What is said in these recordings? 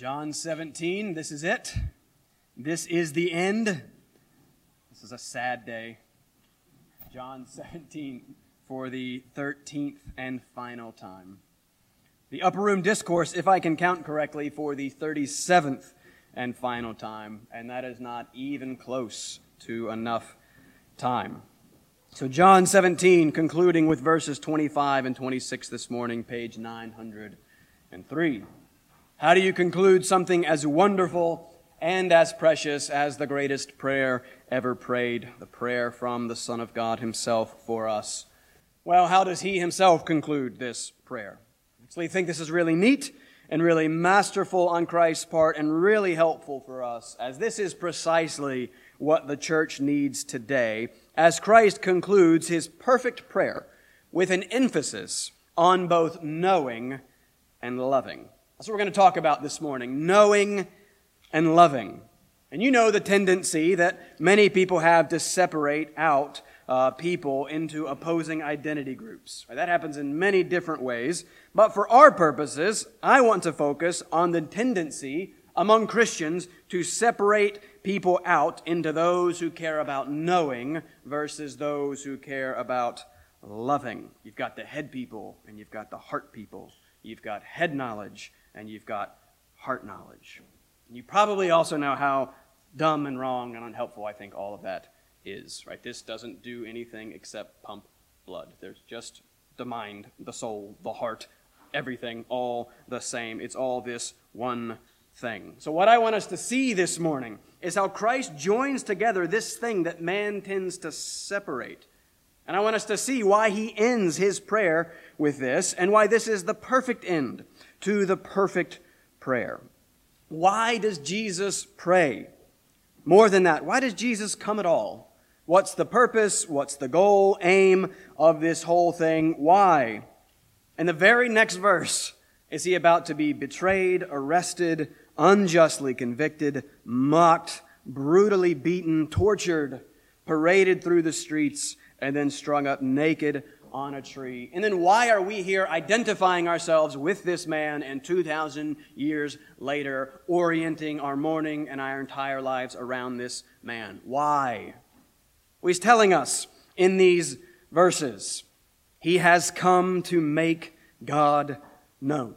John 17, this is it. This is the end. This is a sad day. John 17 for the 13th and final time. The Upper Room Discourse, if I can count correctly, for the 37th and final time, and that is not even close to enough time. So, John 17, concluding with verses 25 and 26 this morning, page 903. How do you conclude something as wonderful and as precious as the greatest prayer ever prayed, the prayer from the Son of God Himself for us? Well, how does He Himself conclude this prayer? So, I think this is really neat and really masterful on Christ's part and really helpful for us, as this is precisely what the church needs today, as Christ concludes His perfect prayer with an emphasis on both knowing and loving. That's what we're going to talk about this morning knowing and loving. And you know the tendency that many people have to separate out uh, people into opposing identity groups. Right? That happens in many different ways. But for our purposes, I want to focus on the tendency among Christians to separate people out into those who care about knowing versus those who care about loving. You've got the head people and you've got the heart people. You've got head knowledge and you've got heart knowledge. You probably also know how dumb and wrong and unhelpful I think all of that is, right? This doesn't do anything except pump blood. There's just the mind, the soul, the heart, everything all the same. It's all this one thing. So, what I want us to see this morning is how Christ joins together this thing that man tends to separate. And I want us to see why he ends his prayer with this and why this is the perfect end to the perfect prayer. Why does Jesus pray? More than that, why does Jesus come at all? What's the purpose? What's the goal, aim of this whole thing? Why? In the very next verse, is he about to be betrayed, arrested, unjustly convicted, mocked, brutally beaten, tortured, paraded through the streets, and then strung up naked on a tree. And then why are we here identifying ourselves with this man and 2,000 years later orienting our morning and our entire lives around this man? Why? Well, he's telling us in these verses, he has come to make God known.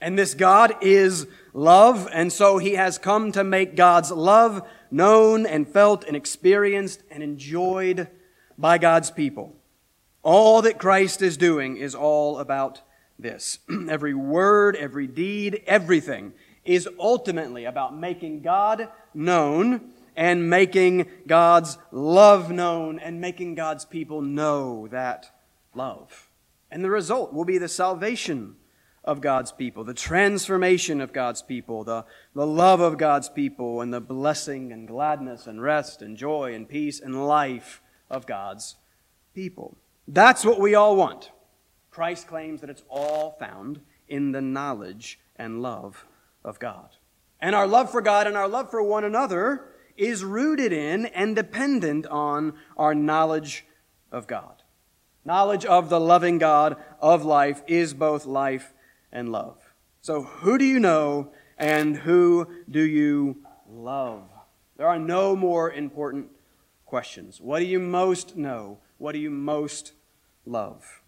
And this God is love, and so he has come to make God's love known and felt and experienced and enjoyed by God's people. All that Christ is doing is all about this. every word, every deed, everything is ultimately about making God known and making God's love known and making God's people know that love. And the result will be the salvation of God's people, the transformation of God's people, the, the love of God's people, and the blessing and gladness and rest and joy and peace and life of God's people. That's what we all want. Christ claims that it's all found in the knowledge and love of God. And our love for God and our love for one another is rooted in and dependent on our knowledge of God. Knowledge of the loving God of life is both life and love. So, who do you know and who do you love? There are no more important questions. What do you most know? What do you most love?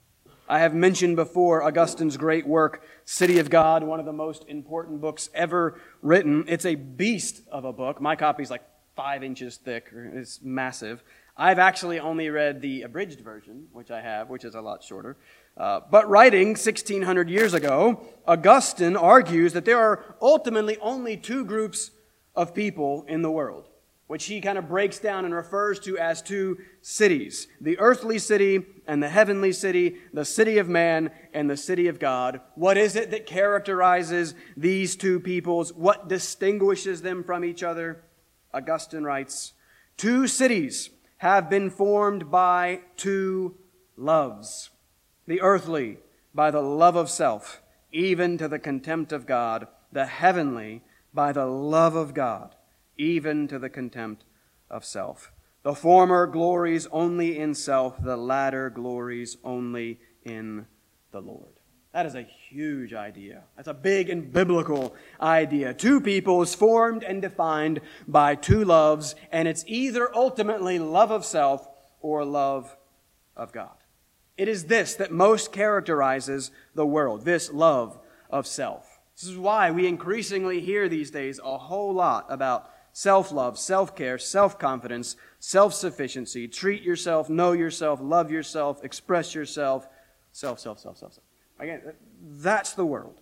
I have mentioned before Augustine's great work, City of God, one of the most important books ever written. It's a beast of a book. My copy's like five inches thick, it's massive. I've actually only read the abridged version, which I have, which is a lot shorter. Uh, but writing 1600 years ago, Augustine argues that there are ultimately only two groups of people in the world which he kind of breaks down and refers to as two cities the earthly city and the heavenly city, the city of man and the city of God. What is it that characterizes these two peoples? What distinguishes them from each other? Augustine writes Two cities have been formed by two loves the earthly by the love of self, even to the contempt of God, the heavenly by the love of God even to the contempt of self. The former glories only in self, the latter glories only in the Lord. That is a huge idea. That's a big and biblical idea. Two peoples formed and defined by two loves, and it's either ultimately love of self or love of God. It is this that most characterizes the world, this love of self. This is why we increasingly hear these days a whole lot about self love, self care, self confidence, self sufficiency. Treat yourself, know yourself, love yourself, express yourself. Self, self, self, self, self. Again, that's the world,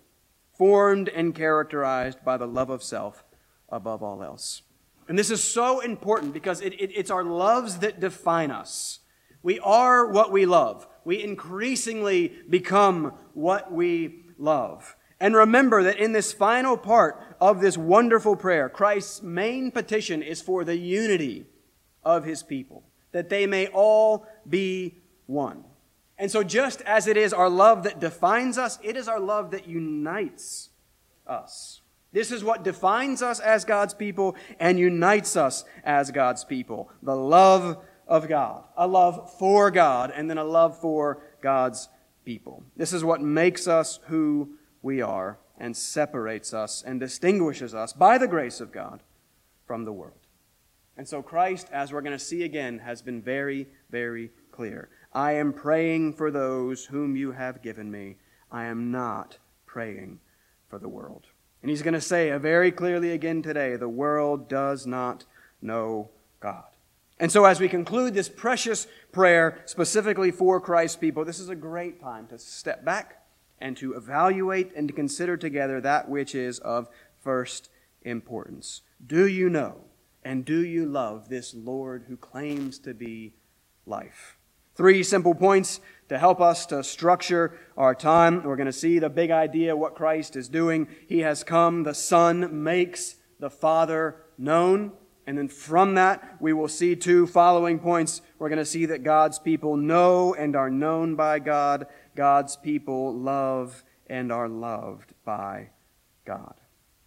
formed and characterized by the love of self above all else. And this is so important because it, it, it's our loves that define us. We are what we love. We increasingly become what we love. And remember that in this final part of this wonderful prayer, Christ's main petition is for the unity of his people, that they may all be one. And so, just as it is our love that defines us, it is our love that unites us. This is what defines us as God's people and unites us as God's people the love of God, a love for God, and then a love for God's people. This is what makes us who we are and separates us and distinguishes us by the grace of God from the world. And so, Christ, as we're going to see again, has been very, very clear. I am praying for those whom you have given me. I am not praying for the world. And he's going to say very clearly again today the world does not know God. And so, as we conclude this precious prayer specifically for Christ's people, this is a great time to step back and to evaluate and to consider together that which is of first importance. Do you know and do you love this Lord who claims to be life? Three simple points to help us to structure our time. We're going to see the big idea, what Christ is doing. He has come, the Son makes the Father known. And then from that, we will see two following points. We're going to see that God's people know and are known by God. God's people love and are loved by God.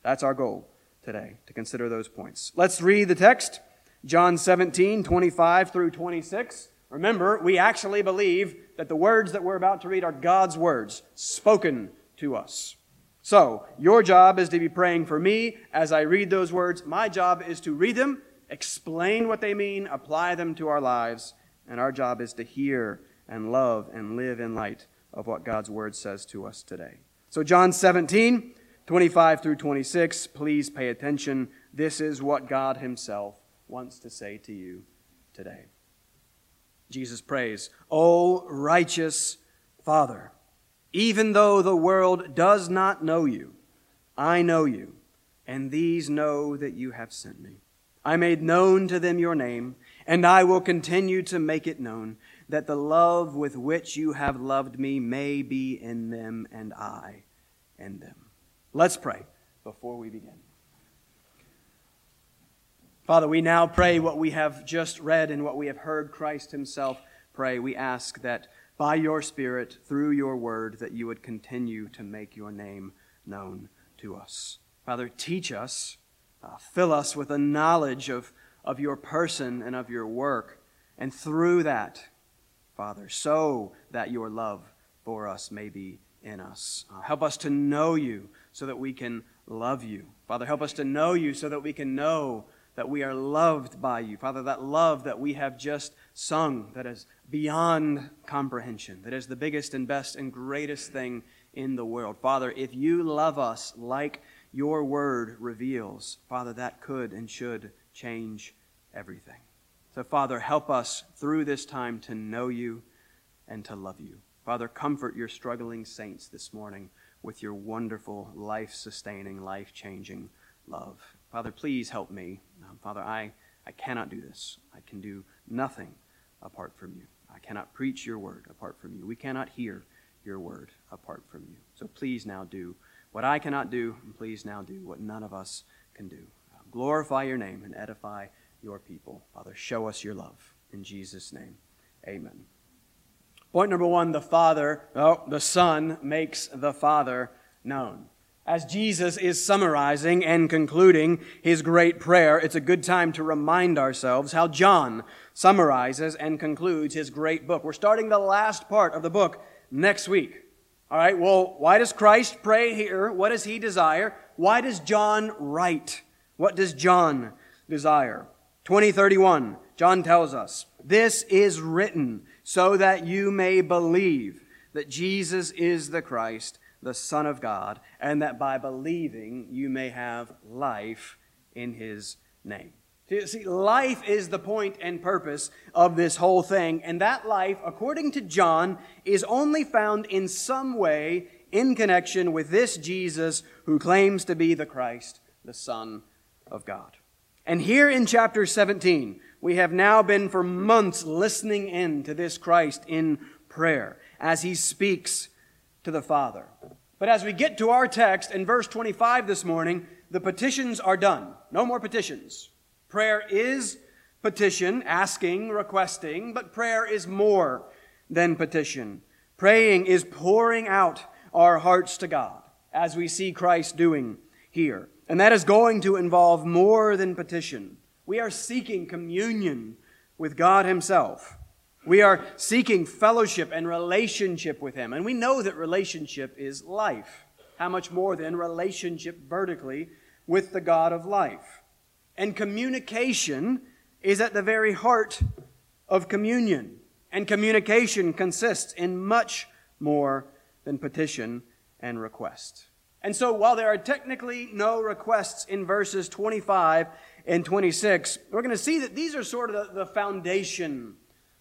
That's our goal today, to consider those points. Let's read the text John 17, 25 through 26. Remember, we actually believe that the words that we're about to read are God's words spoken to us. So, your job is to be praying for me as I read those words. My job is to read them, explain what they mean, apply them to our lives, and our job is to hear and love and live in light of what God's word says to us today. So, John 17, 25 through 26, please pay attention. This is what God Himself wants to say to you today. Jesus prays, O righteous Father, even though the world does not know you, I know you, and these know that you have sent me. I made known to them your name, and I will continue to make it known, that the love with which you have loved me may be in them, and I in them. Let's pray before we begin. Father, we now pray what we have just read and what we have heard Christ Himself pray. We ask that by your Spirit, through your word, that you would continue to make your name known to us. Father, teach us, uh, fill us with a knowledge of, of your person and of your work, and through that, Father, so that your love for us may be in us. Uh, help us to know you so that we can love you. Father, help us to know you so that we can know that we are loved by you. Father, that love that we have just sung, that is beyond comprehension, that is the biggest and best and greatest thing in the world. Father, if you love us like your word reveals, Father, that could and should change everything. So, Father, help us through this time to know you and to love you. Father, comfort your struggling saints this morning with your wonderful, life sustaining, life changing love. Father, please help me. Um, Father, I, I cannot do this. I can do nothing apart from you. I cannot preach your word apart from you. We cannot hear your word apart from you. So please now do what I cannot do, and please now do what none of us can do. Uh, glorify your name and edify your people. Father, show us your love. In Jesus' name, amen. Point number one the Father, oh, the Son makes the Father known. As Jesus is summarizing and concluding his great prayer, it's a good time to remind ourselves how John summarizes and concludes his great book. We're starting the last part of the book next week. All right, well, why does Christ pray here? What does he desire? Why does John write? What does John desire? 2031, John tells us, This is written so that you may believe that Jesus is the Christ, the Son of God, and that by believing you may have life in his name. See, life is the point and purpose of this whole thing, and that life, according to John, is only found in some way in connection with this Jesus who claims to be the Christ, the Son of God. And here in chapter 17, we have now been for months listening in to this Christ in prayer as he speaks to the Father. But as we get to our text in verse 25 this morning, the petitions are done. No more petitions. Prayer is petition, asking, requesting, but prayer is more than petition. Praying is pouring out our hearts to God, as we see Christ doing here. And that is going to involve more than petition. We are seeking communion with God Himself. We are seeking fellowship and relationship with Him. And we know that relationship is life. How much more than relationship vertically with the God of life? And communication is at the very heart of communion. And communication consists in much more than petition and request. And so, while there are technically no requests in verses 25 and 26, we're going to see that these are sort of the, the foundation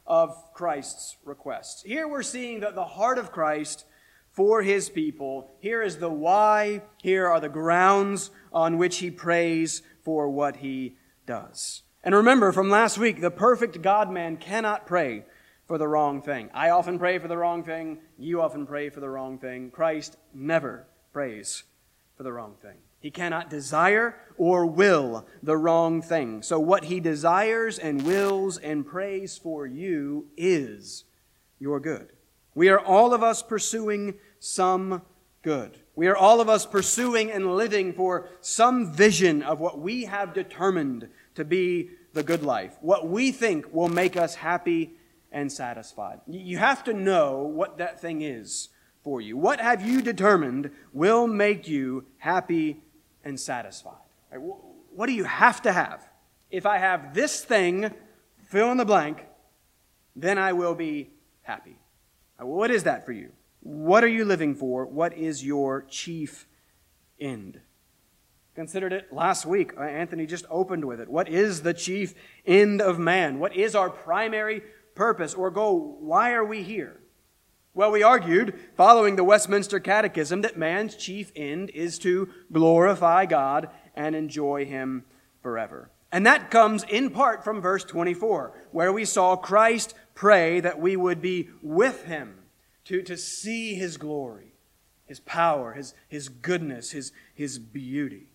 of Christ's requests. Here we're seeing that the heart of Christ for his people. Here is the why. Here are the grounds on which he prays for what he does. And remember from last week, the perfect God man cannot pray for the wrong thing. I often pray for the wrong thing. You often pray for the wrong thing. Christ never prays for the wrong thing. He cannot desire or will the wrong thing. So, what he desires and wills and prays for you is your good. We are all of us pursuing some good. We are all of us pursuing and living for some vision of what we have determined to be the good life, what we think will make us happy and satisfied. You have to know what that thing is for you. What have you determined will make you happy and satisfied? What do you have to have? If I have this thing, fill in the blank, then I will be happy. What is that for you? What are you living for? What is your chief end? Considered it last week. Uh, Anthony just opened with it. What is the chief end of man? What is our primary purpose or goal? Why are we here? Well, we argued, following the Westminster Catechism, that man's chief end is to glorify God and enjoy Him forever. And that comes in part from verse 24, where we saw Christ pray that we would be with Him to, to see his glory, his power, his, his goodness, his, his beauty.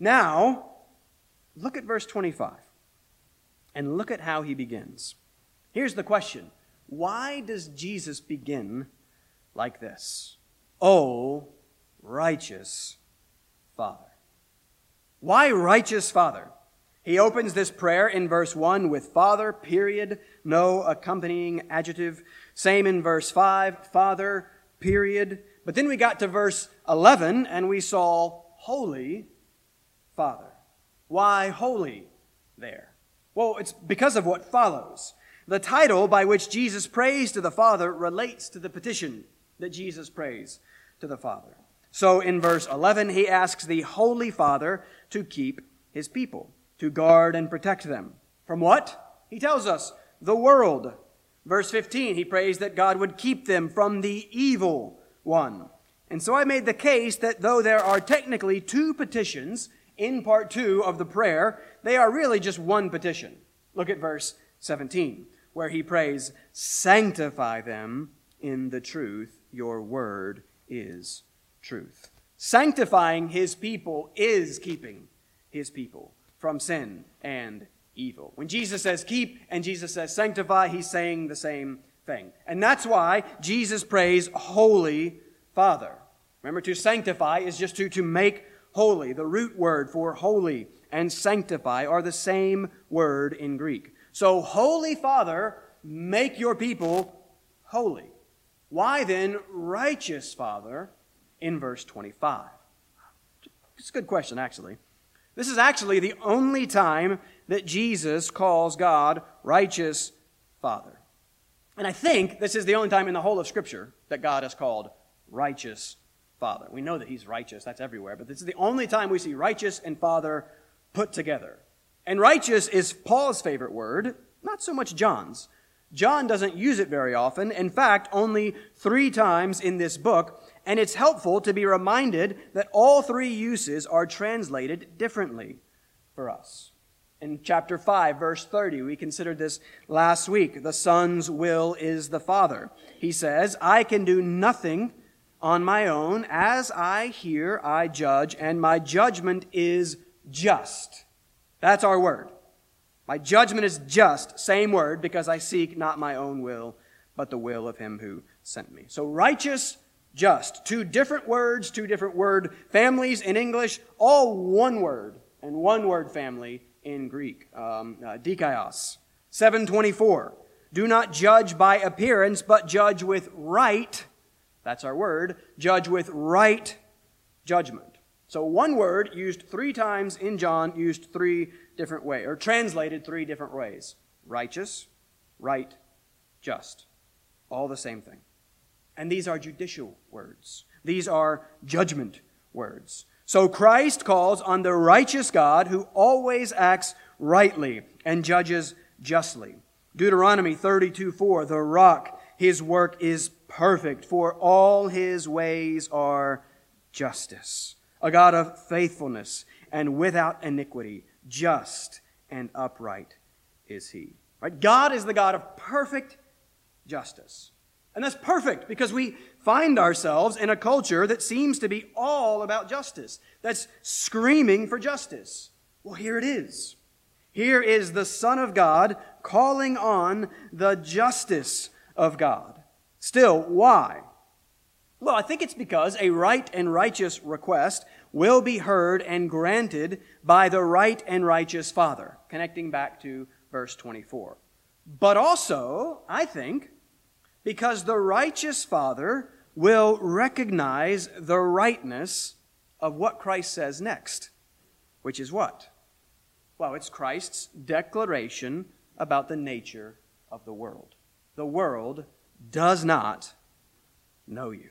Now, look at verse 25 and look at how he begins. Here's the question Why does Jesus begin like this? Oh, righteous Father. Why righteous Father? He opens this prayer in verse 1 with Father, period, no accompanying adjective. Same in verse 5, Father, period. But then we got to verse 11 and we saw Holy Father. Why holy there? Well, it's because of what follows. The title by which Jesus prays to the Father relates to the petition that Jesus prays to the Father. So in verse 11, he asks the Holy Father to keep his people, to guard and protect them. From what? He tells us, the world. Verse 15, he prays that God would keep them from the evil one. And so I made the case that though there are technically two petitions in part two of the prayer, they are really just one petition. Look at verse 17, where he prays, Sanctify them in the truth. Your word is truth. Sanctifying his people is keeping his people from sin and evil. When Jesus says keep and Jesus says sanctify, he's saying the same thing. And that's why Jesus prays Holy Father. Remember, to sanctify is just to, to make holy. The root word for holy and sanctify are the same word in Greek. So, Holy Father, make your people holy. Why then righteous Father in verse 25? It's a good question, actually. This is actually the only time that Jesus calls God righteous Father. And I think this is the only time in the whole of Scripture that God is called righteous Father. We know that He's righteous, that's everywhere, but this is the only time we see righteous and Father put together. And righteous is Paul's favorite word, not so much John's. John doesn't use it very often. In fact, only three times in this book, and it's helpful to be reminded that all three uses are translated differently for us. In chapter 5, verse 30, we considered this last week. The Son's will is the Father. He says, I can do nothing on my own. As I hear, I judge, and my judgment is just. That's our word. My judgment is just, same word, because I seek not my own will, but the will of him who sent me. So righteous just. Two different words, two different word families in English, all one word and one word family in Greek. Um, uh, dikaios. 724. Do not judge by appearance, but judge with right. That's our word. Judge with right judgment. So one word used three times in John, used three different ways, or translated three different ways. Righteous, right, just. All the same thing. And these are judicial words. These are judgment words. So Christ calls on the righteous God who always acts rightly and judges justly. Deuteronomy 32 4, the rock, his work is perfect, for all his ways are justice. A God of faithfulness and without iniquity, just and upright is he. Right? God is the God of perfect justice. And that's perfect because we find ourselves in a culture that seems to be all about justice, that's screaming for justice. Well, here it is. Here is the Son of God calling on the justice of God. Still, why? Well, I think it's because a right and righteous request will be heard and granted by the right and righteous Father, connecting back to verse 24. But also, I think, because the righteous Father will recognize the rightness of what Christ says next, which is what? Well, it's Christ's declaration about the nature of the world. The world does not know you.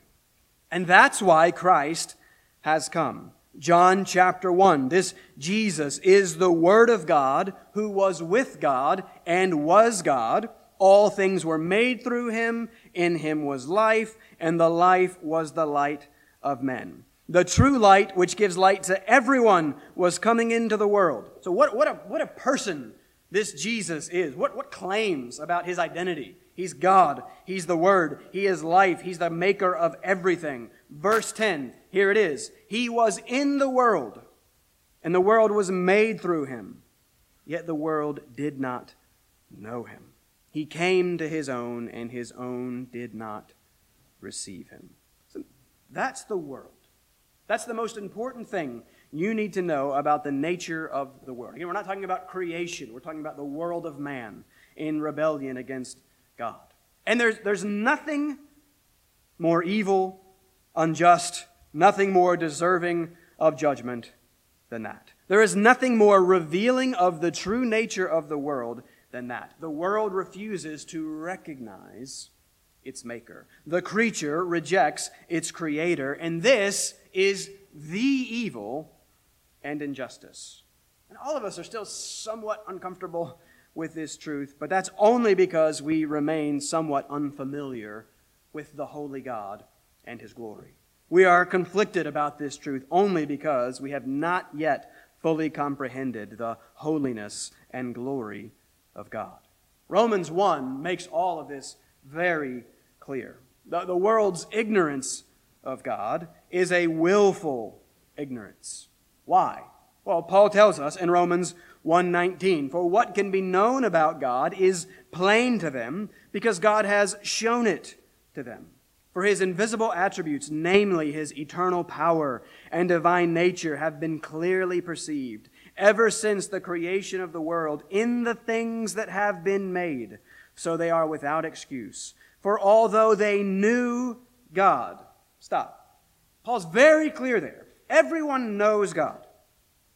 And that's why Christ has come. John chapter 1. This Jesus is the Word of God who was with God and was God all things were made through him. In him was life, and the life was the light of men. The true light, which gives light to everyone, was coming into the world. So, what, what, a, what a person this Jesus is. What, what claims about his identity? He's God. He's the Word. He is life. He's the maker of everything. Verse 10, here it is. He was in the world, and the world was made through him, yet the world did not know him. He came to his own, and his own did not receive him. So that's the world. That's the most important thing you need to know about the nature of the world. Again, we're not talking about creation, we're talking about the world of man in rebellion against God. And there's, there's nothing more evil, unjust, nothing more deserving of judgment than that. There is nothing more revealing of the true nature of the world than that. The world refuses to recognize its maker. The creature rejects its creator, and this is the evil and injustice. And all of us are still somewhat uncomfortable with this truth, but that's only because we remain somewhat unfamiliar with the holy God and his glory. We are conflicted about this truth only because we have not yet fully comprehended the holiness and glory of God. Romans 1 makes all of this very clear. The, the world's ignorance of God is a willful ignorance. Why? Well, Paul tells us in Romans 1:19, "For what can be known about God is plain to them, because God has shown it to them." For his invisible attributes, namely his eternal power and divine nature, have been clearly perceived ever since the creation of the world in the things that have been made. So they are without excuse. For although they knew God, stop. Paul's very clear there. Everyone knows God.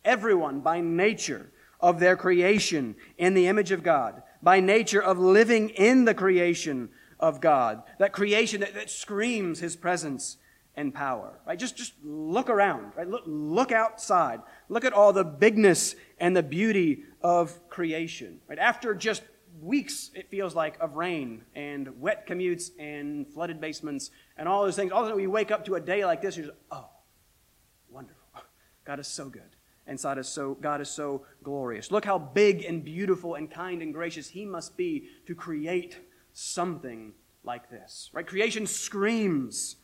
Everyone, by nature of their creation in the image of God, by nature of living in the creation of God, that creation that, that screams his presence and power. Right? Just, just look around. Right? Look, look outside. Look at all the bigness and the beauty of creation. Right? After just weeks, it feels like, of rain and wet commutes and flooded basements and all those things, all of a sudden we wake up to a day like this, and you're just, oh, wonderful. God is so good. And God is so, God is so glorious. Look how big and beautiful and kind and gracious He must be to create something like this. Right? Creation screams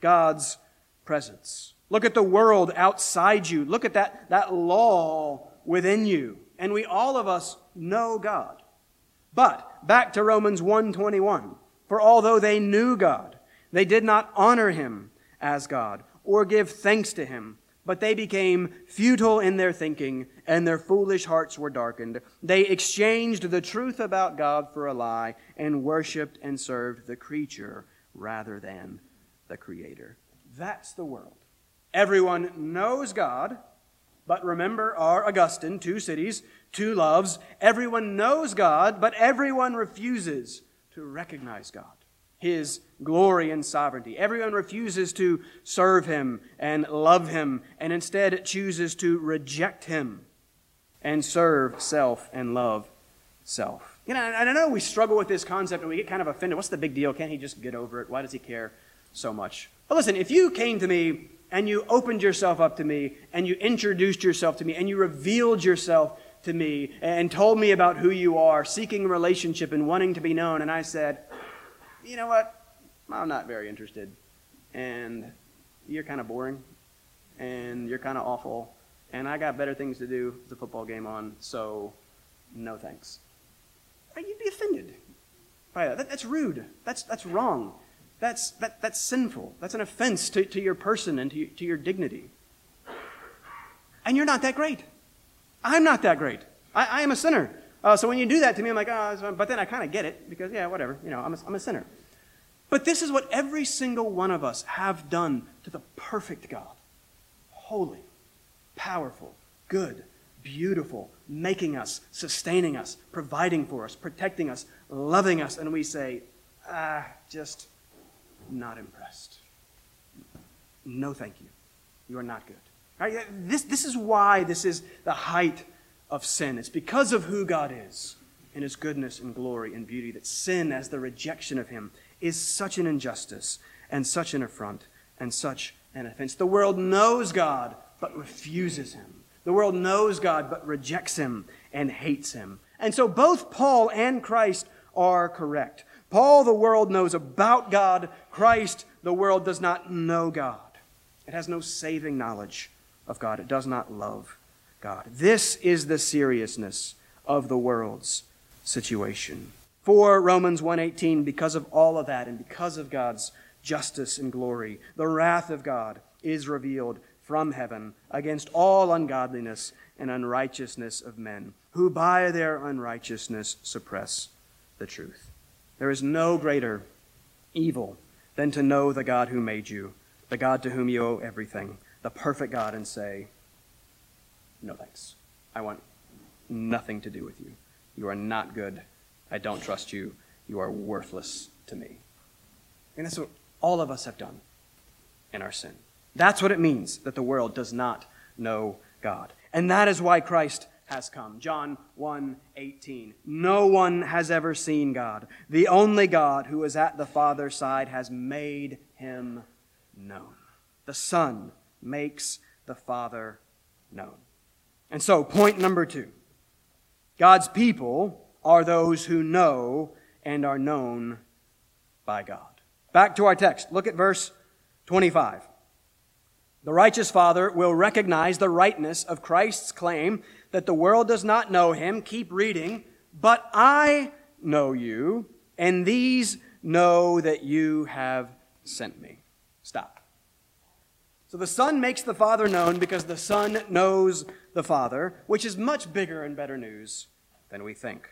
God's presence. Look at the world outside you. Look at that, that law within you. And we all of us know God. But back to Romans 1:21. For although they knew God, they did not honor him as God or give thanks to him, but they became futile in their thinking, and their foolish hearts were darkened. They exchanged the truth about God for a lie and worshiped and served the creature rather than the Creator. That's the world. Everyone knows God, but remember our Augustine, two cities, two loves. Everyone knows God, but everyone refuses to recognize God, His glory and sovereignty. Everyone refuses to serve Him and love Him, and instead chooses to reject Him and serve self and love self. You know, I know we struggle with this concept and we get kind of offended. What's the big deal? Can't he just get over it? Why does he care? so much. But listen, if you came to me and you opened yourself up to me and you introduced yourself to me and you revealed yourself to me and told me about who you are, seeking relationship and wanting to be known, and I said, you know what? I'm not very interested. And you're kind of boring. And you're kind of awful. And I got better things to do with the football game on, so no thanks. You'd be offended by that. That's rude. That's, that's wrong. That's, that, that's sinful. That's an offense to, to your person and to, to your dignity. And you're not that great. I'm not that great. I, I am a sinner. Uh, so when you do that to me, I'm like, oh, but then I kind of get it because, yeah, whatever. You know, I'm a, I'm a sinner. But this is what every single one of us have done to the perfect God holy, powerful, good, beautiful, making us, sustaining us, providing for us, protecting us, loving us. And we say, ah, just not impressed. No, thank you. You are not good. Right? This, this is why this is the height of sin. It's because of who God is in his goodness and glory and beauty that sin, as the rejection of him, is such an injustice and such an affront and such an offense. The world knows God but refuses him. The world knows God but rejects him and hates him. And so both Paul and Christ are correct. Paul, the world knows about God. Christ, the world does not know God. It has no saving knowledge of God. It does not love God. This is the seriousness of the world's situation. For Romans 1:18 because of all of that and because of God's justice and glory the wrath of God is revealed from heaven against all ungodliness and unrighteousness of men who by their unrighteousness suppress the truth. There is no greater evil than to know the God who made you, the God to whom you owe everything, the perfect God, and say, No thanks. I want nothing to do with you. You are not good. I don't trust you. You are worthless to me. And that's what all of us have done in our sin. That's what it means that the world does not know God. And that is why Christ has come. John 1 18. No one has ever seen God. The only God who is at the Father's side has made him known. The Son makes the Father known. And so, point number two God's people are those who know and are known by God. Back to our text. Look at verse 25. The righteous Father will recognize the rightness of Christ's claim that the world does not know him. Keep reading. But I know you, and these know that you have sent me. Stop. So the Son makes the Father known because the Son knows the Father, which is much bigger and better news than we think.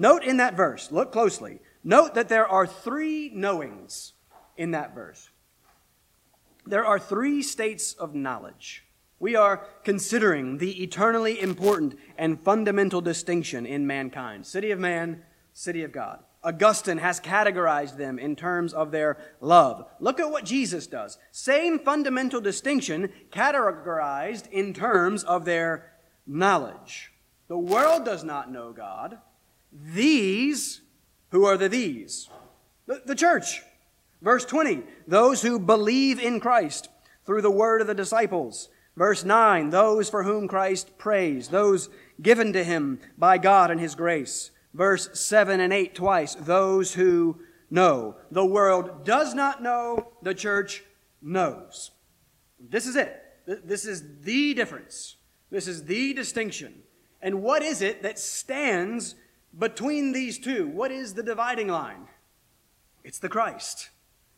Note in that verse, look closely, Note that there are three knowings in that verse. There are three states of knowledge. We are considering the eternally important and fundamental distinction in mankind city of man, city of God. Augustine has categorized them in terms of their love. Look at what Jesus does. Same fundamental distinction categorized in terms of their knowledge. The world does not know God. These, who are the these? The, the church. Verse 20, those who believe in Christ through the word of the disciples. Verse 9, those for whom Christ prays, those given to him by God and his grace. Verse 7 and 8 twice, those who know. The world does not know, the church knows. This is it. This is the difference. This is the distinction. And what is it that stands between these two? What is the dividing line? It's the Christ.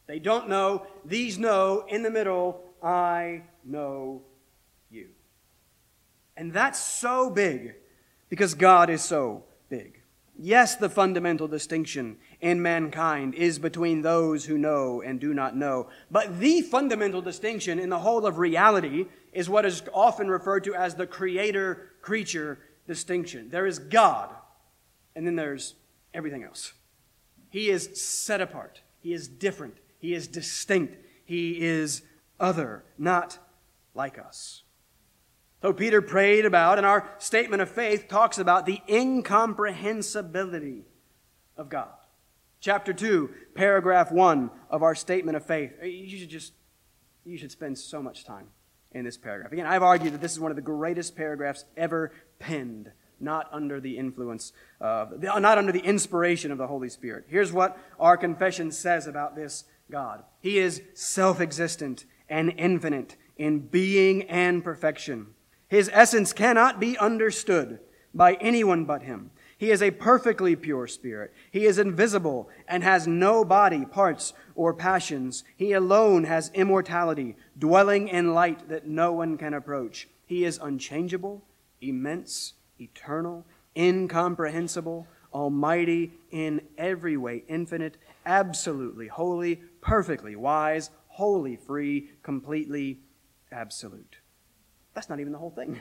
They don't know, these know, in the middle, I know you. And that's so big because God is so big. Yes, the fundamental distinction in mankind is between those who know and do not know. But the fundamental distinction in the whole of reality is what is often referred to as the creator creature distinction. There is God, and then there's everything else. He is set apart, He is different, He is distinct, He is other, not like us. So Peter prayed about, and our statement of faith talks about the incomprehensibility of God. Chapter 2, paragraph 1 of our statement of faith. Uh, you should just, you should spend so much time in this paragraph. Again, I've argued that this is one of the greatest paragraphs ever penned, not under the influence of, not under the inspiration of the Holy Spirit. Here's what our confession says about this God He is self existent and infinite in being and perfection. His essence cannot be understood by anyone but him. He is a perfectly pure spirit. He is invisible and has no body, parts, or passions. He alone has immortality, dwelling in light that no one can approach. He is unchangeable, immense, eternal, incomprehensible, almighty, in every way infinite, absolutely holy, perfectly wise, wholly free, completely absolute. That's not even the whole thing.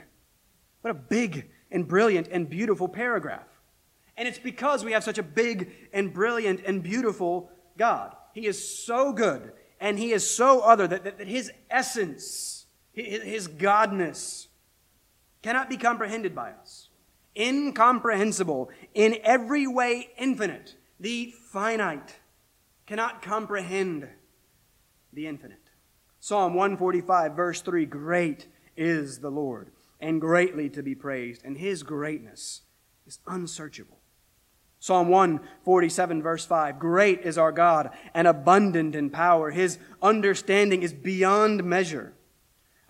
What a big and brilliant and beautiful paragraph. And it's because we have such a big and brilliant and beautiful God. He is so good and He is so other that, that, that His essence, His, his Godness, cannot be comprehended by us. Incomprehensible, in every way infinite. The finite cannot comprehend the infinite. Psalm 145, verse 3 Great is the Lord, and greatly to be praised, and his greatness is unsearchable. Psalm 147, verse 5 Great is our God, and abundant in power. His understanding is beyond measure.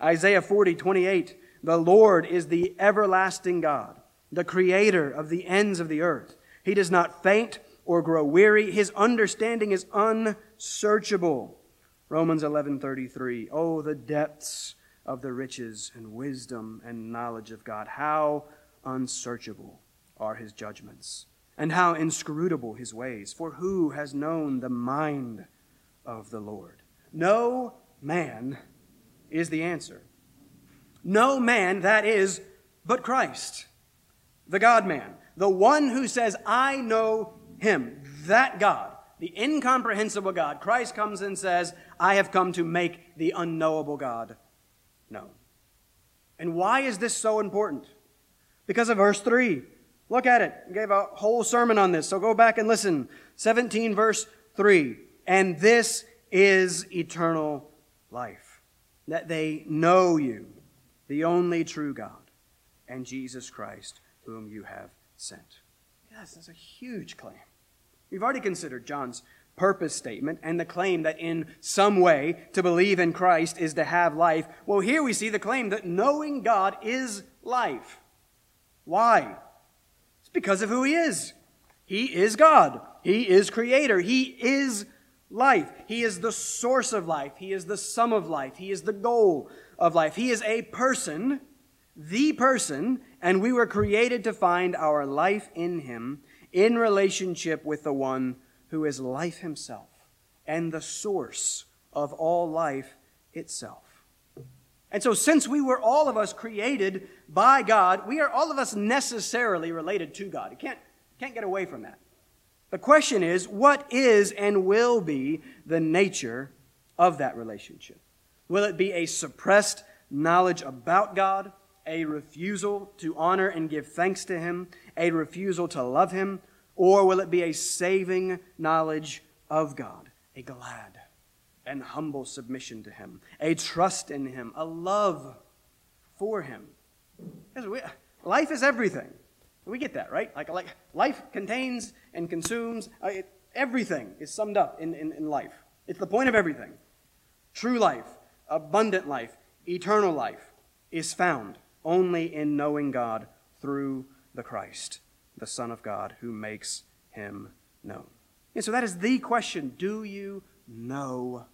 Isaiah 40, 28 The Lord is the everlasting God, the creator of the ends of the earth. He does not faint or grow weary. His understanding is unsearchable. Romans 11:33 Oh the depths of the riches and wisdom and knowledge of God. How unsearchable are his judgments, and how inscrutable his ways. For who has known the mind of the Lord? No man is the answer. No man, that is, but Christ, the God man, the one who says, I know him, that God, the incomprehensible God. Christ comes and says, I have come to make the unknowable God known. And why is this so important? Because of verse 3. Look at it. I gave a whole sermon on this, so go back and listen. 17, verse 3. And this is eternal life, that they know you, the only true God, and Jesus Christ, whom you have sent. Yes, that's a huge claim. We've already considered John's purpose statement and the claim that in some way to believe in Christ is to have life. Well, here we see the claim that knowing God is life. Why? It's because of who He is. He is God. He is Creator. He is life. He is the source of life. He is the sum of life. He is the goal of life. He is a person, the person, and we were created to find our life in Him in relationship with the one who is life himself and the source of all life itself. And so, since we were all of us created by God, we are all of us necessarily related to God. You can't, can't get away from that. The question is, what is and will be the nature of that relationship? Will it be a suppressed knowledge about God, a refusal to honor and give thanks to Him, a refusal to love Him, or will it be a saving knowledge of God, a glad and humble submission to Him, a trust in Him, a love for Him. Life is everything. We get that, right? Like, like life contains and consumes, uh, it, everything is summed up in, in, in life. It's the point of everything. True life, abundant life, eternal life is found only in knowing God through the Christ, the Son of God, who makes him known. And so that is the question Do you know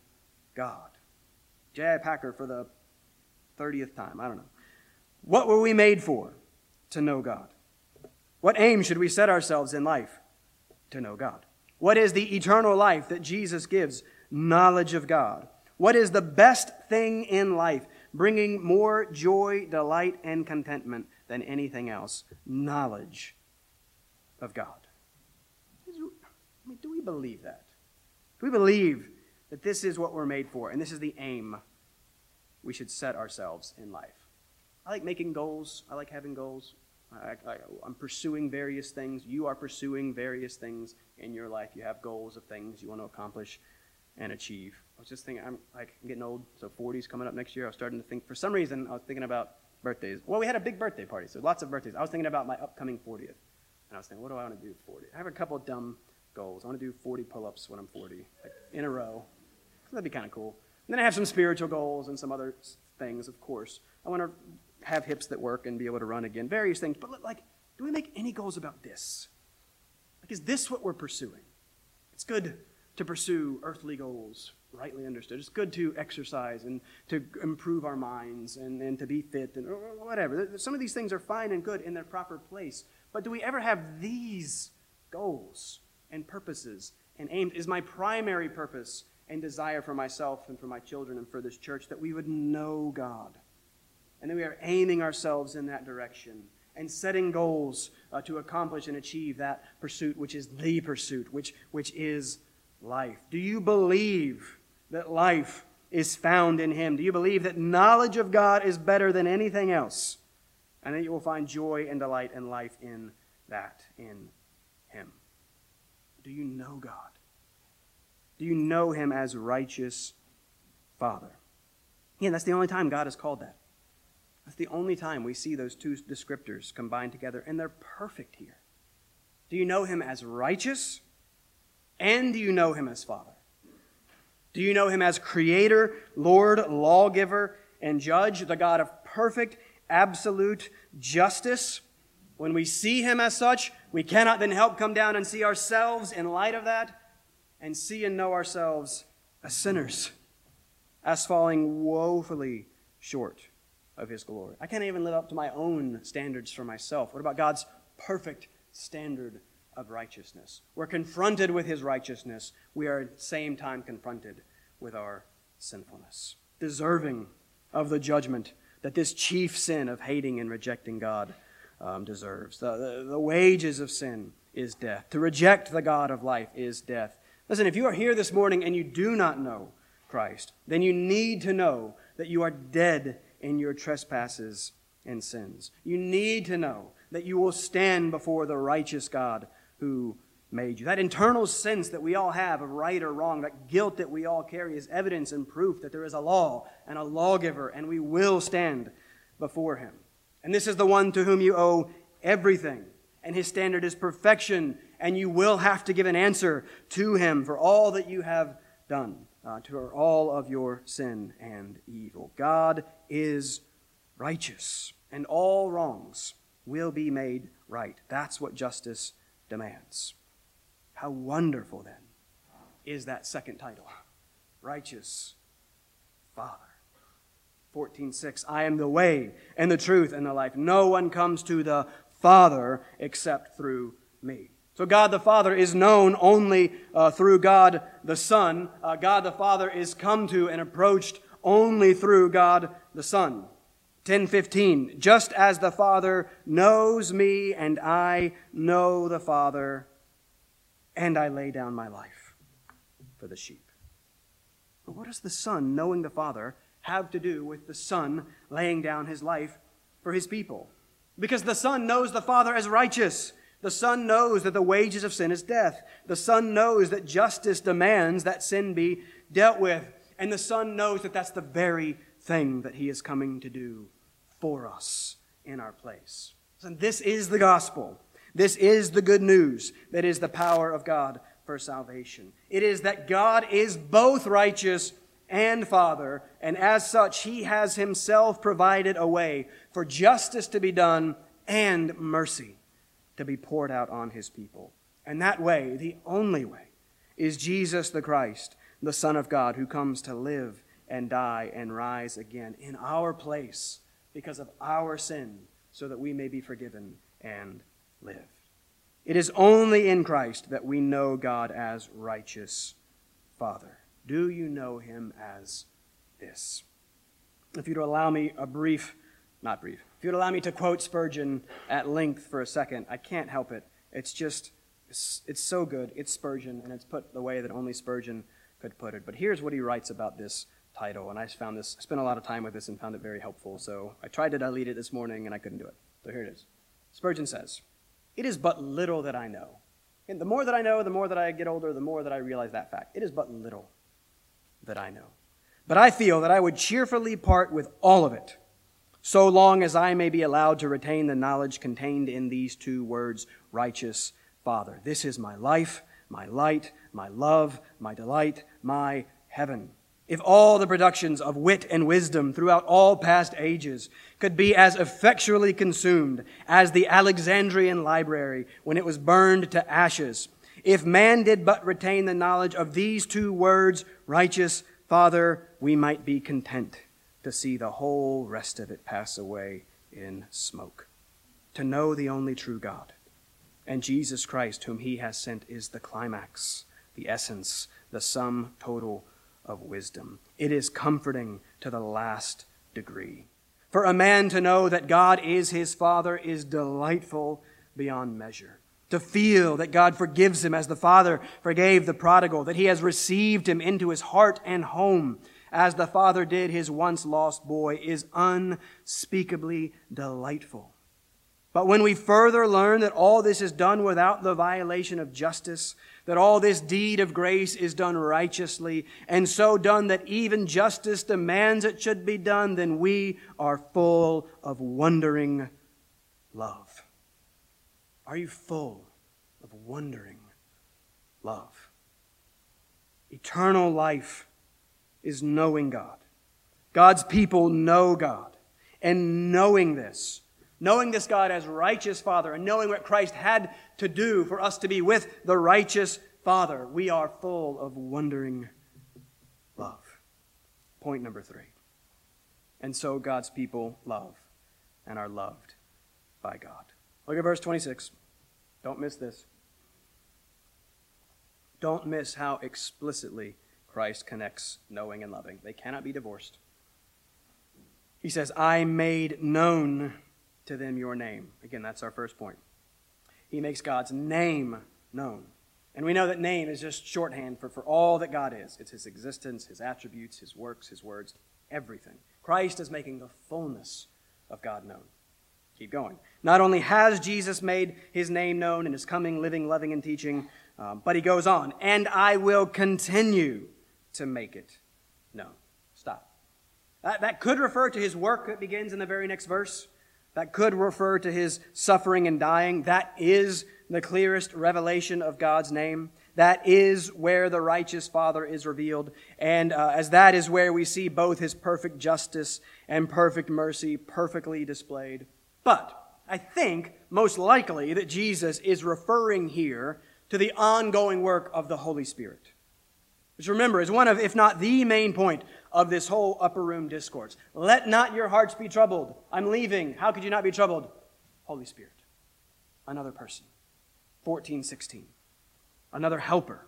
God. J.I. Packer for the 30th time. I don't know. What were we made for? To know God. What aim should we set ourselves in life? To know God. What is the eternal life that Jesus gives? Knowledge of God. What is the best thing in life, bringing more joy, delight, and contentment than anything else? Knowledge of God. I mean, do we believe that? Do we believe that this is what we're made for, and this is the aim we should set ourselves in life. I like making goals. I like having goals. I, am pursuing various things. You are pursuing various things in your life. You have goals of things you want to accomplish and achieve. I was just thinking, I'm like getting old, so 40's coming up next year. I was starting to think, for some reason, I was thinking about birthdays. Well, we had a big birthday party, so lots of birthdays. I was thinking about my upcoming 40th. And I was thinking, what do I want to do 40? I have a couple of dumb goals. I want to do 40 pull ups when I'm 40, like in a row. That'd be kind of cool. And then I have some spiritual goals and some other things, of course. I want to have hips that work and be able to run again, various things. But like, do we make any goals about this? Like, is this what we're pursuing? It's good to pursue earthly goals, rightly understood. It's good to exercise and to improve our minds and, and to be fit and whatever. Some of these things are fine and good in their proper place. But do we ever have these goals and purposes and aims? Is my primary purpose and desire for myself and for my children and for this church that we would know God. And that we are aiming ourselves in that direction and setting goals uh, to accomplish and achieve that pursuit, which is the pursuit, which, which is life. Do you believe that life is found in Him? Do you believe that knowledge of God is better than anything else? And that you will find joy and delight and life in that, in Him. Do you know God? Do you know him as righteous Father? Yeah, that's the only time God is called that. That's the only time we see those two descriptors combined together, and they're perfect here. Do you know him as righteous? And do you know him as Father? Do you know him as Creator, Lord, Lawgiver, and Judge, the God of perfect, absolute justice? When we see him as such, we cannot then help come down and see ourselves in light of that and see and know ourselves as sinners, as falling woefully short of His glory. I can't even live up to my own standards for myself. What about God's perfect standard of righteousness? We're confronted with His righteousness. We are at the same time confronted with our sinfulness, deserving of the judgment that this chief sin of hating and rejecting God um, deserves. The, the, the wages of sin is death. To reject the God of life is death. Listen, if you are here this morning and you do not know Christ, then you need to know that you are dead in your trespasses and sins. You need to know that you will stand before the righteous God who made you. That internal sense that we all have of right or wrong, that guilt that we all carry, is evidence and proof that there is a law and a lawgiver, and we will stand before him. And this is the one to whom you owe everything. And his standard is perfection and you will have to give an answer to him for all that you have done, uh, to all of your sin and evil. God is righteous, and all wrongs will be made right. That's what justice demands. How wonderful, then, is that second title Righteous Father. 14:6 I am the way and the truth and the life. No one comes to the Father except through me So God the Father is known only uh, through God the Son. Uh, God the Father is come to and approached only through God the Son. 10:15 Just as the Father knows me and I know the Father and I lay down my life for the sheep. But what does the Son knowing the Father have to do with the Son laying down his life for his people? Because the Son knows the Father as righteous. The Son knows that the wages of sin is death. The Son knows that justice demands that sin be dealt with. And the Son knows that that's the very thing that He is coming to do for us in our place. And this is the gospel. This is the good news that is the power of God for salvation. It is that God is both righteous and Father, and as such, He has Himself provided a way for justice to be done and mercy to be poured out on his people. And that way, the only way, is Jesus the Christ, the Son of God, who comes to live and die and rise again in our place because of our sin, so that we may be forgiven and live. It is only in Christ that we know God as righteous Father. Do you know him as this? If you'd allow me a brief, not brief, if you'd allow me to quote Spurgeon at length for a second, I can't help it. It's just, it's, so good. It's Spurgeon, and it's put the way that only Spurgeon could put it. But here's what he writes about this title, and I found this, I spent a lot of time with this and found it very helpful. So I tried to delete it this morning, and I couldn't do it. So here it is. Spurgeon says, It is but little that I know. And the more that I know, the more that I get older, the more that I realize that fact. It is but little that I know. But I feel that I would cheerfully part with all of it so long as I may be allowed to retain the knowledge contained in these two words, righteous Father. This is my life, my light, my love, my delight, my heaven. If all the productions of wit and wisdom throughout all past ages could be as effectually consumed as the Alexandrian library when it was burned to ashes, if man did but retain the knowledge of these two words, righteous Father, we might be content to see the whole rest of it pass away in smoke. To know the only true God and Jesus Christ, whom he has sent, is the climax, the essence, the sum total of wisdom. It is comforting to the last degree. For a man to know that God is his Father is delightful beyond measure. To feel that God forgives him as the Father forgave the prodigal, that he has received him into his heart and home, as the Father did his once lost boy, is unspeakably delightful. But when we further learn that all this is done without the violation of justice, that all this deed of grace is done righteously, and so done that even justice demands it should be done, then we are full of wondering love. Are you full of wondering love? Eternal life is knowing God. God's people know God. And knowing this, knowing this God as righteous Father, and knowing what Christ had to do for us to be with the righteous Father, we are full of wondering love. Point number three. And so God's people love and are loved by God. Look at verse 26. Don't miss this. Don't miss how explicitly Christ connects knowing and loving. They cannot be divorced. He says, I made known to them your name. Again, that's our first point. He makes God's name known. And we know that name is just shorthand for, for all that God is it's his existence, his attributes, his works, his words, everything. Christ is making the fullness of God known. Keep going. Not only has Jesus made his name known in his coming, living, loving, and teaching, um, but he goes on, and I will continue to make it known. Stop. That, that could refer to his work that begins in the very next verse. That could refer to his suffering and dying. That is the clearest revelation of God's name. That is where the righteous Father is revealed. And uh, as that is where we see both his perfect justice and perfect mercy perfectly displayed. But I think most likely that Jesus is referring here to the ongoing work of the Holy Spirit. Which remember is one of, if not the main point of this whole upper room discourse. Let not your hearts be troubled. I'm leaving. How could you not be troubled? Holy Spirit. Another person. 1416. Another helper,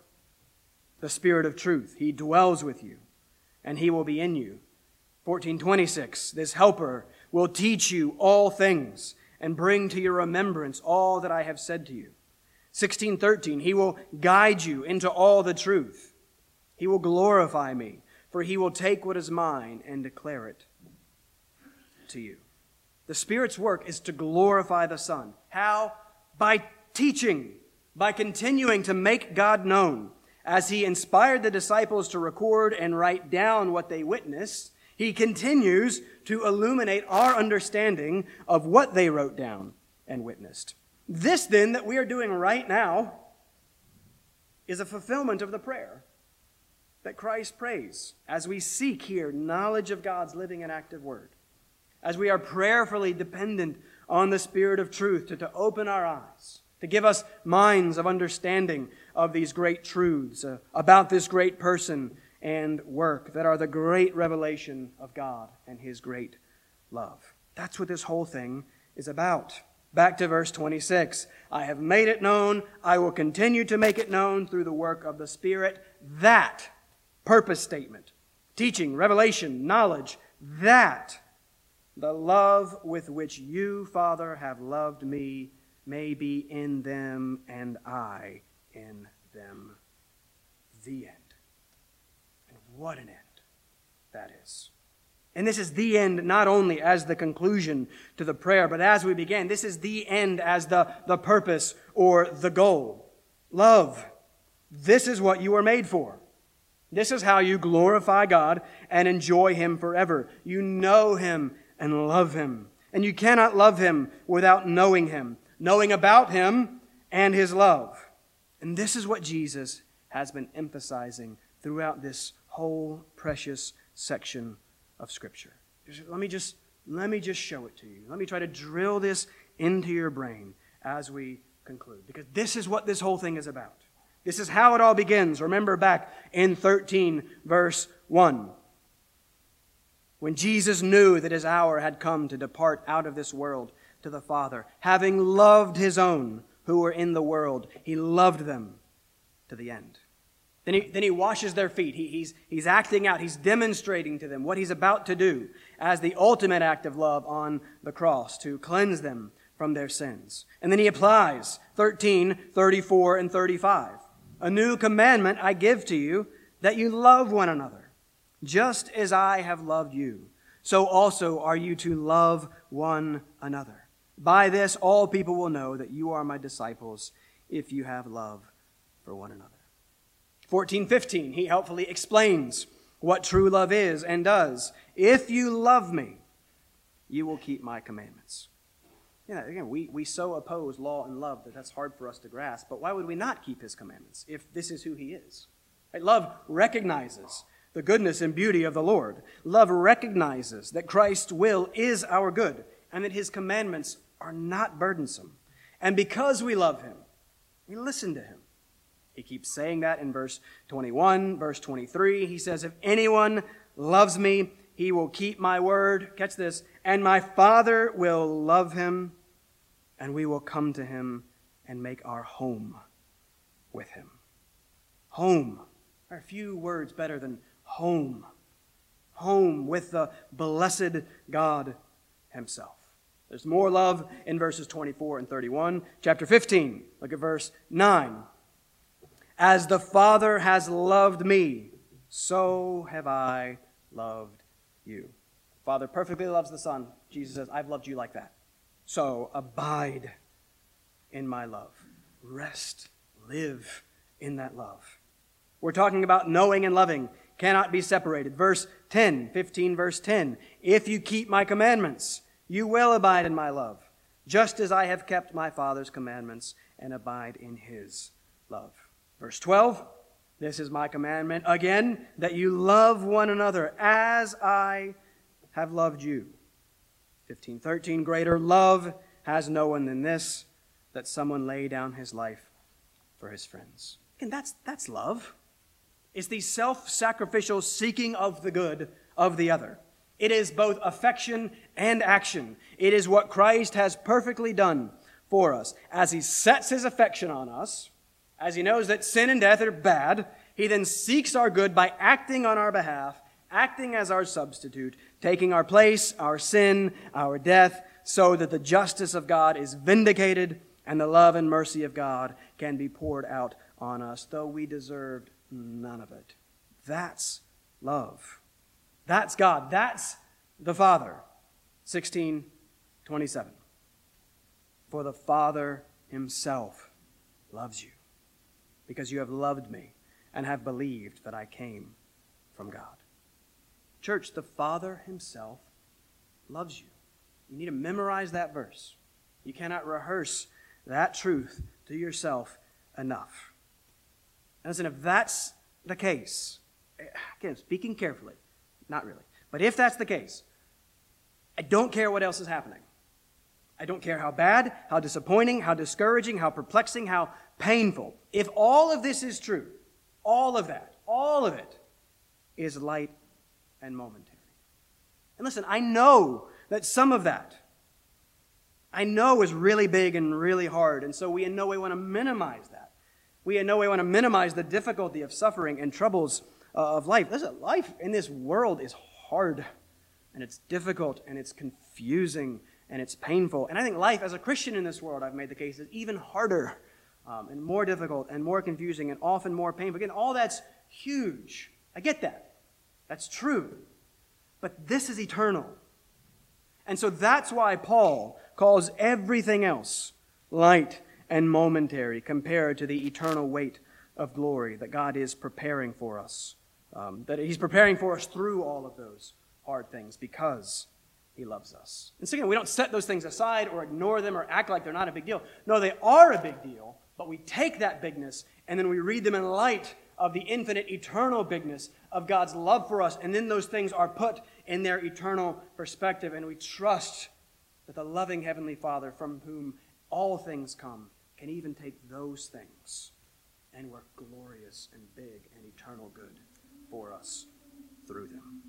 the Spirit of truth. He dwells with you, and he will be in you. 1426, this helper will teach you all things and bring to your remembrance all that I have said to you. 1613, he will guide you into all the truth. He will glorify me, for he will take what is mine and declare it to you. The Spirit's work is to glorify the Son. How? By teaching, by continuing to make God known. As he inspired the disciples to record and write down what they witnessed, he continues to illuminate our understanding of what they wrote down and witnessed. This, then, that we are doing right now is a fulfillment of the prayer that Christ prays as we seek here knowledge of God's living and active word, as we are prayerfully dependent on the Spirit of truth to, to open our eyes, to give us minds of understanding of these great truths uh, about this great person and work that are the great revelation of God and His great love. That's what this whole thing is about. Back to verse 26. I have made it known. I will continue to make it known through the work of the Spirit. That purpose statement, teaching, revelation, knowledge, that the love with which you, Father, have loved me may be in them and I in them. The end. And what an end that is. And this is the end not only as the conclusion to the prayer, but as we began, This is the end as the, the purpose or the goal. Love. This is what you are made for. This is how you glorify God and enjoy Him forever. You know Him and love Him. And you cannot love Him without knowing Him, knowing about Him and His love. And this is what Jesus has been emphasizing throughout this whole precious section of Scripture. Let me just let me just show it to you. Let me try to drill this into your brain as we conclude. Because this is what this whole thing is about. This is how it all begins. Remember back in 13, verse 1. When Jesus knew that his hour had come to depart out of this world to the Father, having loved his own who were in the world, he loved them to the end. Then he, then he washes their feet. He, he's, he's acting out, he's demonstrating to them what he's about to do as the ultimate act of love on the cross to cleanse them from their sins. And then he applies 13, 34, and 35. A new commandment I give to you that you love one another, just as I have loved you. So also are you to love one another. By this, all people will know that you are my disciples if you have love for one another. 1415, he helpfully explains what true love is and does. If you love me, you will keep my commandments. Yeah, again, we, we so oppose law and love that that's hard for us to grasp. But why would we not keep his commandments if this is who he is? Right? Love recognizes the goodness and beauty of the Lord. Love recognizes that Christ's will is our good and that his commandments are not burdensome. And because we love him, we listen to him. He keeps saying that in verse 21, verse 23. He says, If anyone loves me, he will keep my word. Catch this. And my Father will love him, and we will come to him and make our home with him. Home. There are few words better than home. Home with the blessed God himself. There's more love in verses 24 and 31. Chapter 15, look at verse 9. As the Father has loved me, so have I loved you. Father perfectly loves the Son. Jesus says, I've loved you like that. So abide in my love. Rest, live in that love. We're talking about knowing and loving cannot be separated. Verse 10, 15, verse 10. If you keep my commandments, you will abide in my love, just as I have kept my Father's commandments and abide in his love. Verse 12 This is my commandment again, that you love one another as I have loved you. 15 13 Greater love has no one than this, that someone lay down his life for his friends. And that's, that's love. It's the self sacrificial seeking of the good of the other. It is both affection and action. It is what Christ has perfectly done for us. As he sets his affection on us, as he knows that sin and death are bad, he then seeks our good by acting on our behalf, acting as our substitute, taking our place, our sin, our death, so that the justice of God is vindicated and the love and mercy of God can be poured out on us, though we deserved none of it. That's love. That's God. That's the Father. 1627. For the Father himself loves you because you have loved me and have believed that I came from God. Church, the Father Himself loves you. You need to memorize that verse. You cannot rehearse that truth to yourself enough. And listen, if that's the case, again, speaking carefully, not really, but if that's the case, I don't care what else is happening. I don't care how bad, how disappointing, how discouraging, how perplexing, how painful. If all of this is true, all of that, all of it is light and momentary. And listen, I know that some of that, I know is really big and really hard, and so we in no way want to minimize that. We in no way want to minimize the difficulty of suffering and troubles uh, of life. Listen, life in this world is hard, and it's difficult, and it's confusing, and it's painful. And I think life as a Christian in this world, I've made the case, is even harder um, and more difficult and more confusing and often more painful. Again, all that's huge. I get that. That's true. But this is eternal. And so that's why Paul calls everything else light and momentary compared to the eternal weight of glory that God is preparing for us. Um, that He's preparing for us through all of those hard things because He loves us. And so again, we don't set those things aside or ignore them or act like they're not a big deal. No, they are a big deal but we take that bigness and then we read them in light of the infinite, eternal bigness of God's love for us. And then those things are put in their eternal perspective. And we trust that the loving Heavenly Father, from whom all things come, can even take those things and work glorious and big and eternal good for us through them.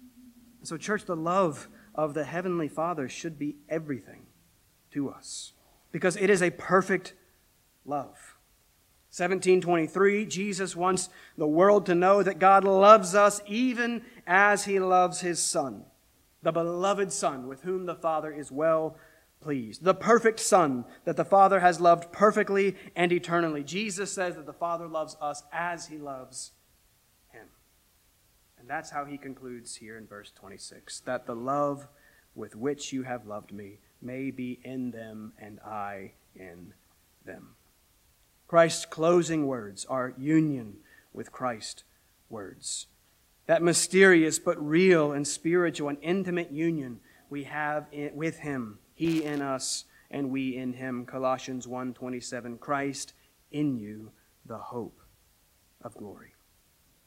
so, church, the love of the Heavenly Father should be everything to us because it is a perfect love. 1723, Jesus wants the world to know that God loves us even as he loves his Son, the beloved Son with whom the Father is well pleased, the perfect Son that the Father has loved perfectly and eternally. Jesus says that the Father loves us as he loves him. And that's how he concludes here in verse 26 that the love with which you have loved me may be in them and I in them. Christ's closing words are union with Christ words. That mysterious but real and spiritual and intimate union we have with him, he in us and we in him. Colossians 1:27 Christ in you the hope of glory.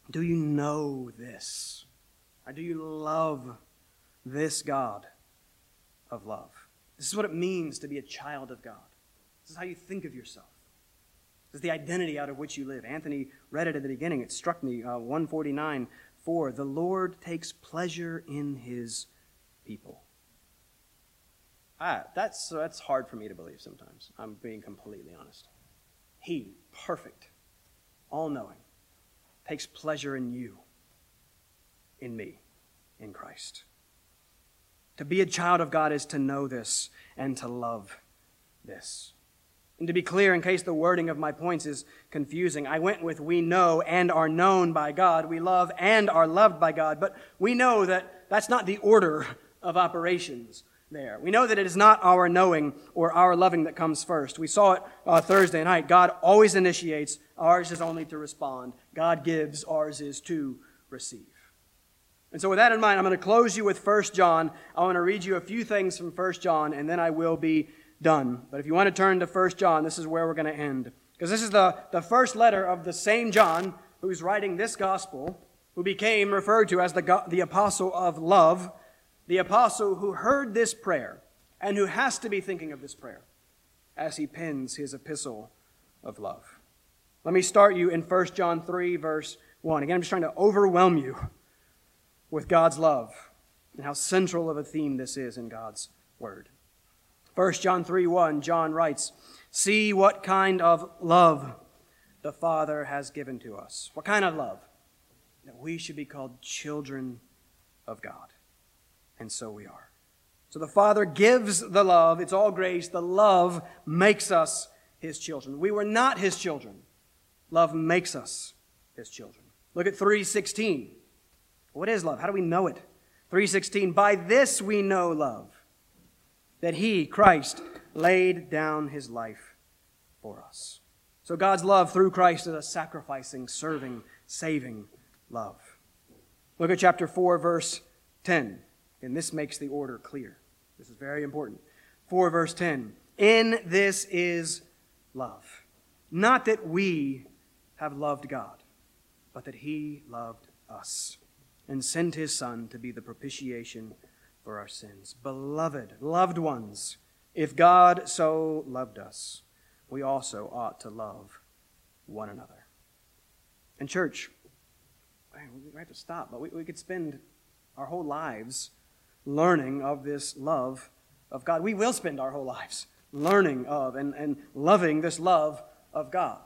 Do you know this? Do you love this God of love? This is what it means to be a child of God. This is how you think of yourself. It's the identity out of which you live. Anthony read it at the beginning. It struck me, uh, 149 4. The Lord takes pleasure in his people. Ah, that's, that's hard for me to believe sometimes. I'm being completely honest. He, perfect, all knowing, takes pleasure in you, in me, in Christ. To be a child of God is to know this and to love this. And to be clear, in case the wording of my points is confusing, I went with we know and are known by God. We love and are loved by God. But we know that that's not the order of operations there. We know that it is not our knowing or our loving that comes first. We saw it uh, Thursday night. God always initiates, ours is only to respond. God gives, ours is to receive. And so, with that in mind, I'm going to close you with 1 John. I want to read you a few things from 1 John, and then I will be done. But if you want to turn to 1 John, this is where we're going to end. Because this is the, the first letter of the same John who's writing this gospel, who became referred to as the, the apostle of love, the apostle who heard this prayer and who has to be thinking of this prayer as he pens his epistle of love. Let me start you in 1 John 3, verse 1. Again, I'm just trying to overwhelm you with God's love and how central of a theme this is in God's word. 1 John 3 1, John writes, See what kind of love the Father has given to us. What kind of love? That we should be called children of God. And so we are. So the Father gives the love. It's all grace. The love makes us his children. We were not his children. Love makes us his children. Look at 316. What is love? How do we know it? 316. By this we know love, that he, Christ, laid down his life for us. So God's love through Christ is a sacrificing, serving, saving love. Look at chapter 4, verse 10. And this makes the order clear. This is very important. 4 verse 10. In this is love. Not that we have loved God, but that he loved us and sent his Son to be the propitiation for our sins. Beloved, loved ones, if God so loved us, we also ought to love one another. And, church, we have to stop, but we, we could spend our whole lives learning of this love of God. We will spend our whole lives learning of and, and loving this love of God.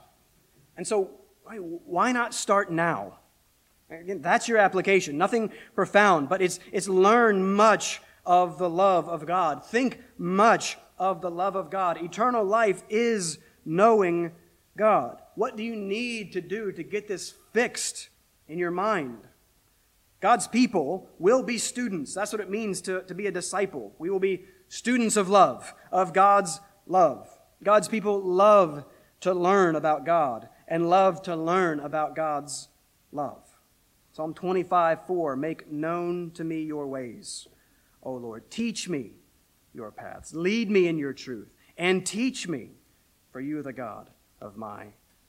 And so, why not start now? Again, that's your application. Nothing profound, but it's, it's learn much of the love of God. Think much of the love of God. Eternal life is knowing God. What do you need to do to get this fixed in your mind? God's people will be students. That's what it means to, to be a disciple. We will be students of love, of God's love. God's people love to learn about God and love to learn about God's love. Psalm 25, 4 Make known to me your ways, O Lord. Teach me your paths. Lead me in your truth and teach me, for you are the God of my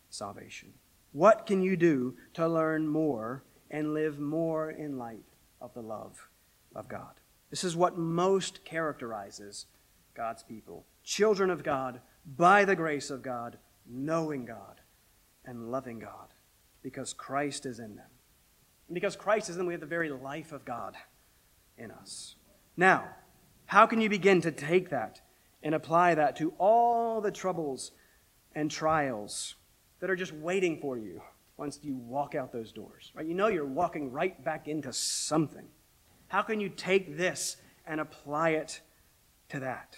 salvation. What can you do to learn more and live more in light of the love of God. This is what most characterizes God's people children of God, by the grace of God, knowing God and loving God, because Christ is in them. And because Christ is in them, we have the very life of God in us. Now, how can you begin to take that and apply that to all the troubles and trials that are just waiting for you once you walk out those doors. Right? You know you're walking right back into something. How can you take this and apply it to that?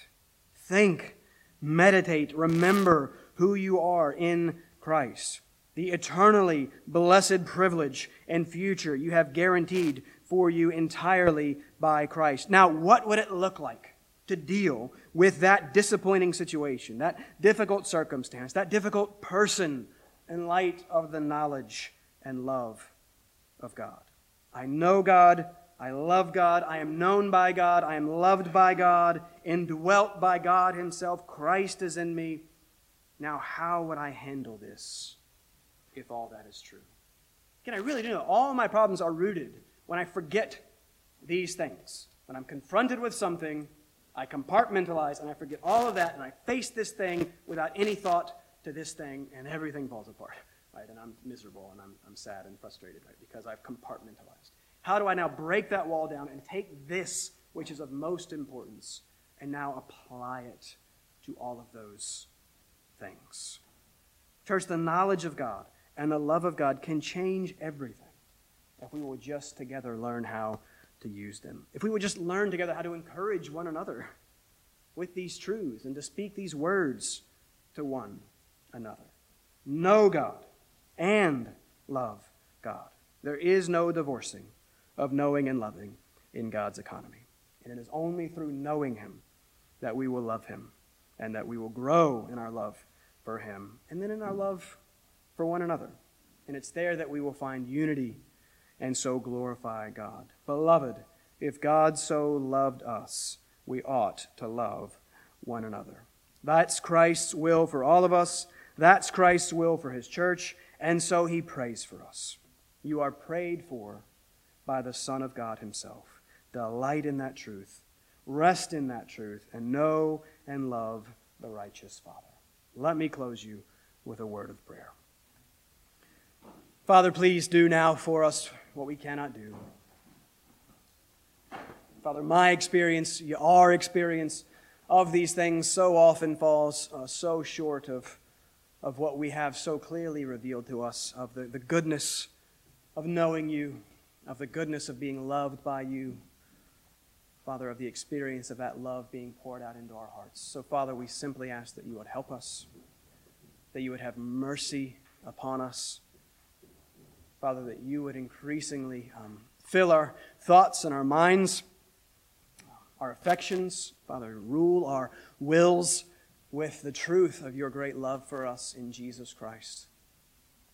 Think, meditate, remember who you are in Christ. The eternally blessed privilege and future you have guaranteed for you entirely by Christ. Now, what would it look like to deal with that disappointing situation, that difficult circumstance, that difficult person in light of the knowledge and love of God. I know God. I love God. I am known by God. I am loved by God, indwelt by God Himself. Christ is in me. Now, how would I handle this if all that is true? Again, I really do know all my problems are rooted when I forget these things. When I'm confronted with something, I compartmentalize and I forget all of that and I face this thing without any thought to this thing and everything falls apart, right? And I'm miserable and I'm, I'm sad and frustrated, right? Because I've compartmentalized. How do I now break that wall down and take this, which is of most importance, and now apply it to all of those things? Church, the knowledge of God and the love of God can change everything if we will just together learn how to use them. If we would just learn together how to encourage one another with these truths and to speak these words to one another. Know God and love God. There is no divorcing of knowing and loving in God's economy. And it is only through knowing Him that we will love Him and that we will grow in our love for Him and then in our love for one another. And it's there that we will find unity and so glorify God. Beloved, if God so loved us, we ought to love one another. That's Christ's will for all of us. That's Christ's will for his church, and so he prays for us. You are prayed for by the Son of God himself. Delight in that truth, rest in that truth, and know and love the righteous Father. Let me close you with a word of prayer. Father, please do now for us what we cannot do. Father, my experience, your experience, of these things so often falls uh, so short of, of what we have so clearly revealed to us of the, the goodness of knowing you, of the goodness of being loved by you. Father, of the experience of that love being poured out into our hearts. So, Father, we simply ask that you would help us, that you would have mercy upon us. Father, that you would increasingly um, fill our thoughts and our minds, our affections. Father, rule our wills with the truth of your great love for us in Jesus Christ.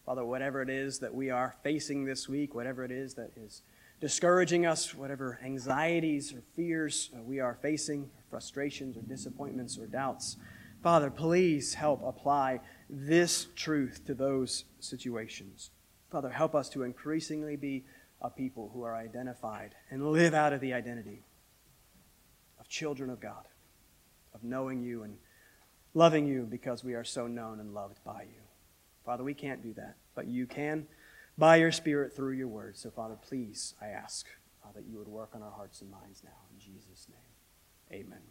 Father, whatever it is that we are facing this week, whatever it is that is discouraging us, whatever anxieties or fears we are facing, frustrations or disappointments or doubts, Father, please help apply this truth to those situations. Father, help us to increasingly be a people who are identified and live out of the identity of children of God, of knowing you and loving you because we are so known and loved by you. Father, we can't do that, but you can by your Spirit through your word. So, Father, please, I ask uh, that you would work on our hearts and minds now. In Jesus' name, amen.